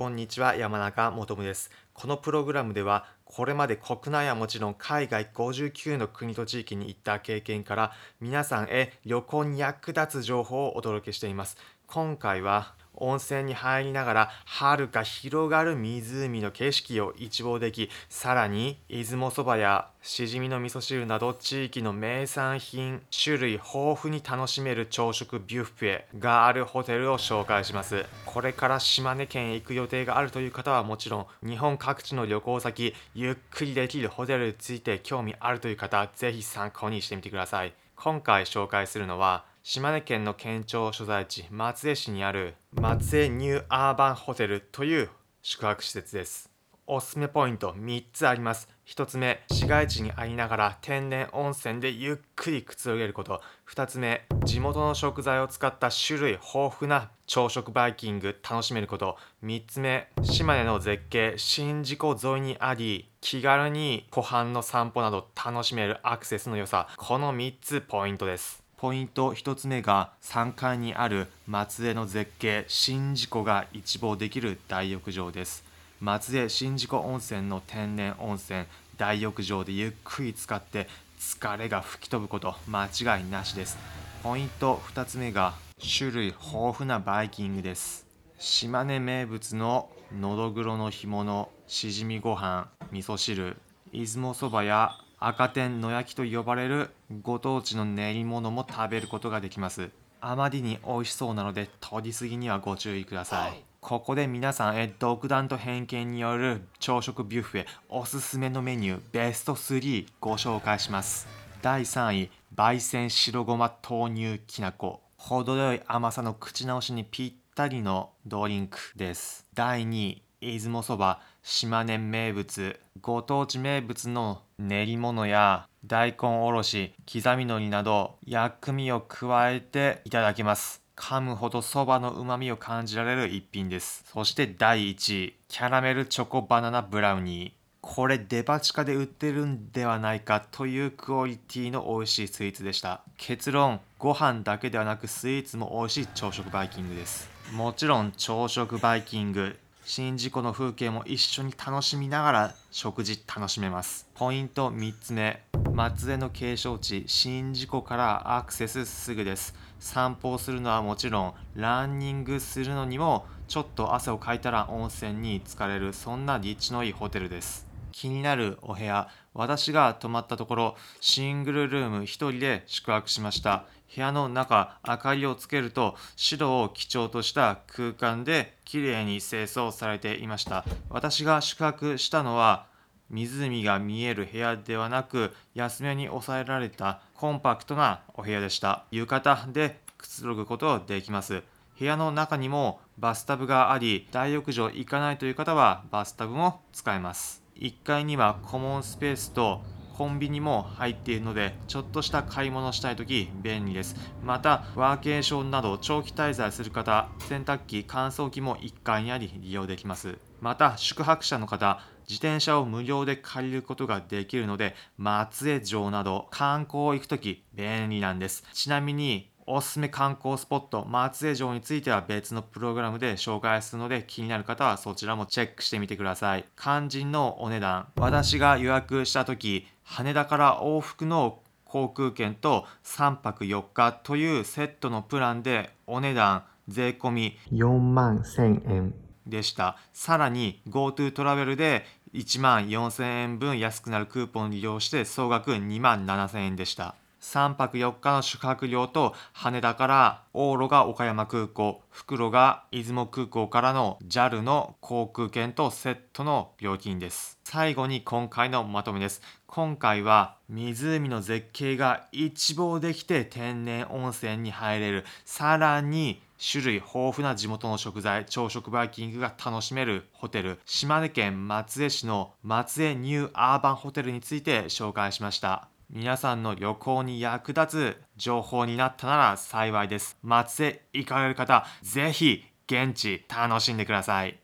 こんにちは、山中もです。このプログラムでは、これまで国内はもちろん海外59の国と地域に行った経験から、皆さんへ旅行に役立つ情報をお届けしています。今回は、温泉に入りながら遥か広がる湖の景色を一望できさらに出雲そばやしじみの味噌汁など地域の名産品種類豊富に楽しめる朝食ビュッフェがあるホテルを紹介します。これから島根県へ行く予定があるという方はもちろん日本各地の旅行先ゆっくりできるホテルについて興味あるという方ぜひ参考にしてみてください。今回紹介するのは島根県の県庁所在地松江市にある松江ニューアーバンホテルという宿泊施設です。おすすめポイント3つあります。1つ目市街地にありながら天然温泉でゆっくりくつろげること。2つ目地元の食材を使った種類豊富な朝食バイキング楽しめること。3つ目島根の絶景宍道湖沿いにあり気軽に湖畔の散歩など楽しめるアクセスの良さ。この3つポイントです。ポイント1つ目が3階にある松江の絶景宍道湖が一望できる大浴場です。松江宍道湖温泉の天然温泉大浴場でゆっくり使って疲れが吹き飛ぶこと間違いなしです。ポイント2つ目が種類豊富なバイキングです。島根名物ののどぐろの干物しじみご飯味噌汁出雲そばや赤天野焼きと呼ばれるご当地の練り物も食べることができます。あまりに美味しそうなので取りすぎにはご注意ください。ここで皆さんへ独断と偏見による朝食ビュッフェおすすめのメニューベスト3ご紹介します。第3位焙煎白ごま豆乳きなこ。程よい甘さの口直しにぴったりのドリンクです。第2位出雲そば島根名物ご当地名物の練り物や大根おろし刻みのりなど薬味を加えていただきます。噛むほどそばのうまみを感じられる一品です。そして第1位キャラメルチョコバナナブラウニー。これデパ地下で売ってるんではないかというクオリティの美味しいスイーツでした。結論ご飯だけではなくスイーツも美味しい朝食バイキングです。もちろん朝食バイキング宍道湖の風景も一緒に楽しみながら食事楽しめます。ポイント3つ目。松江の景勝地宍道湖からアクセスすぐです。散歩をするのはもちろんランニングするのにもちょっと汗をかいたら温泉に浸かれるそんな立地のいいホテルです。気になるお部屋私が泊まったところシングルルーム1人で宿泊しました。部屋の中明かりをつけると白を基調とした空間で綺麗に清掃されていました。私が宿泊したのは湖が見える部屋ではなく安めに抑えられたコンパクトなお部屋でした。浴衣でくつろぐことができます。部屋の中にもバスタブがあり大浴場行かないという方はバスタブも使えます。1階にはコモンスペースとコンビニも入っているのでちょっとした買い物したい時便利です。またワーケーションなど長期滞在する方洗濯機乾燥機も1階にあり利用できます。また宿泊者の方自転車を無料で借りることができるので松江城など観光行く時便利なんです。ちなみにおすすめ観光スポット松江城については別のプログラムで紹介するので気になる方はそちらもチェックしてみてください。肝心のお値段。私が予約した時羽田から往復の航空券と3泊4日というセットのプランでお値段税込4万1000円。でした。さらに GoTo トラベルで1万4000円分安くなるクーポンを利用して総額2万7000円でした3泊4日の宿泊料と羽田から往路が岡山空港、袋が出雲空港からの JAL の航空券とセットの料金です。最後に今回のまとめです。今回は湖の絶景が一望できて天然温泉に入れる。さらに種類豊富な地元の食材、朝食バイキングが楽しめるホテル、島根県松江市の松江ニューアーバンホテルについて紹介しました。皆さんの旅行に役立つ情報になったなら幸いです。松江行かれる方、ぜひ現地楽しんでください。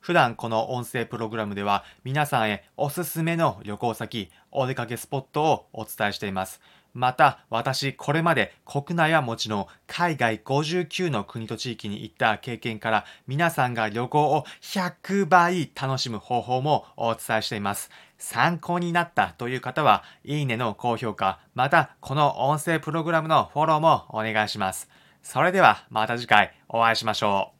普段この音声プログラムでは皆さんへおすすめの旅行先、お出かけスポットをお伝えしています。また、私、これまで国内はもちろん海外59の国と地域に行った経験から皆さんが旅行を100倍楽しむ方法もお伝えしています。参考になったという方は、いいねの高評価、またこの音声プログラムのフォローもお願いします。それではまた次回お会いしましょう。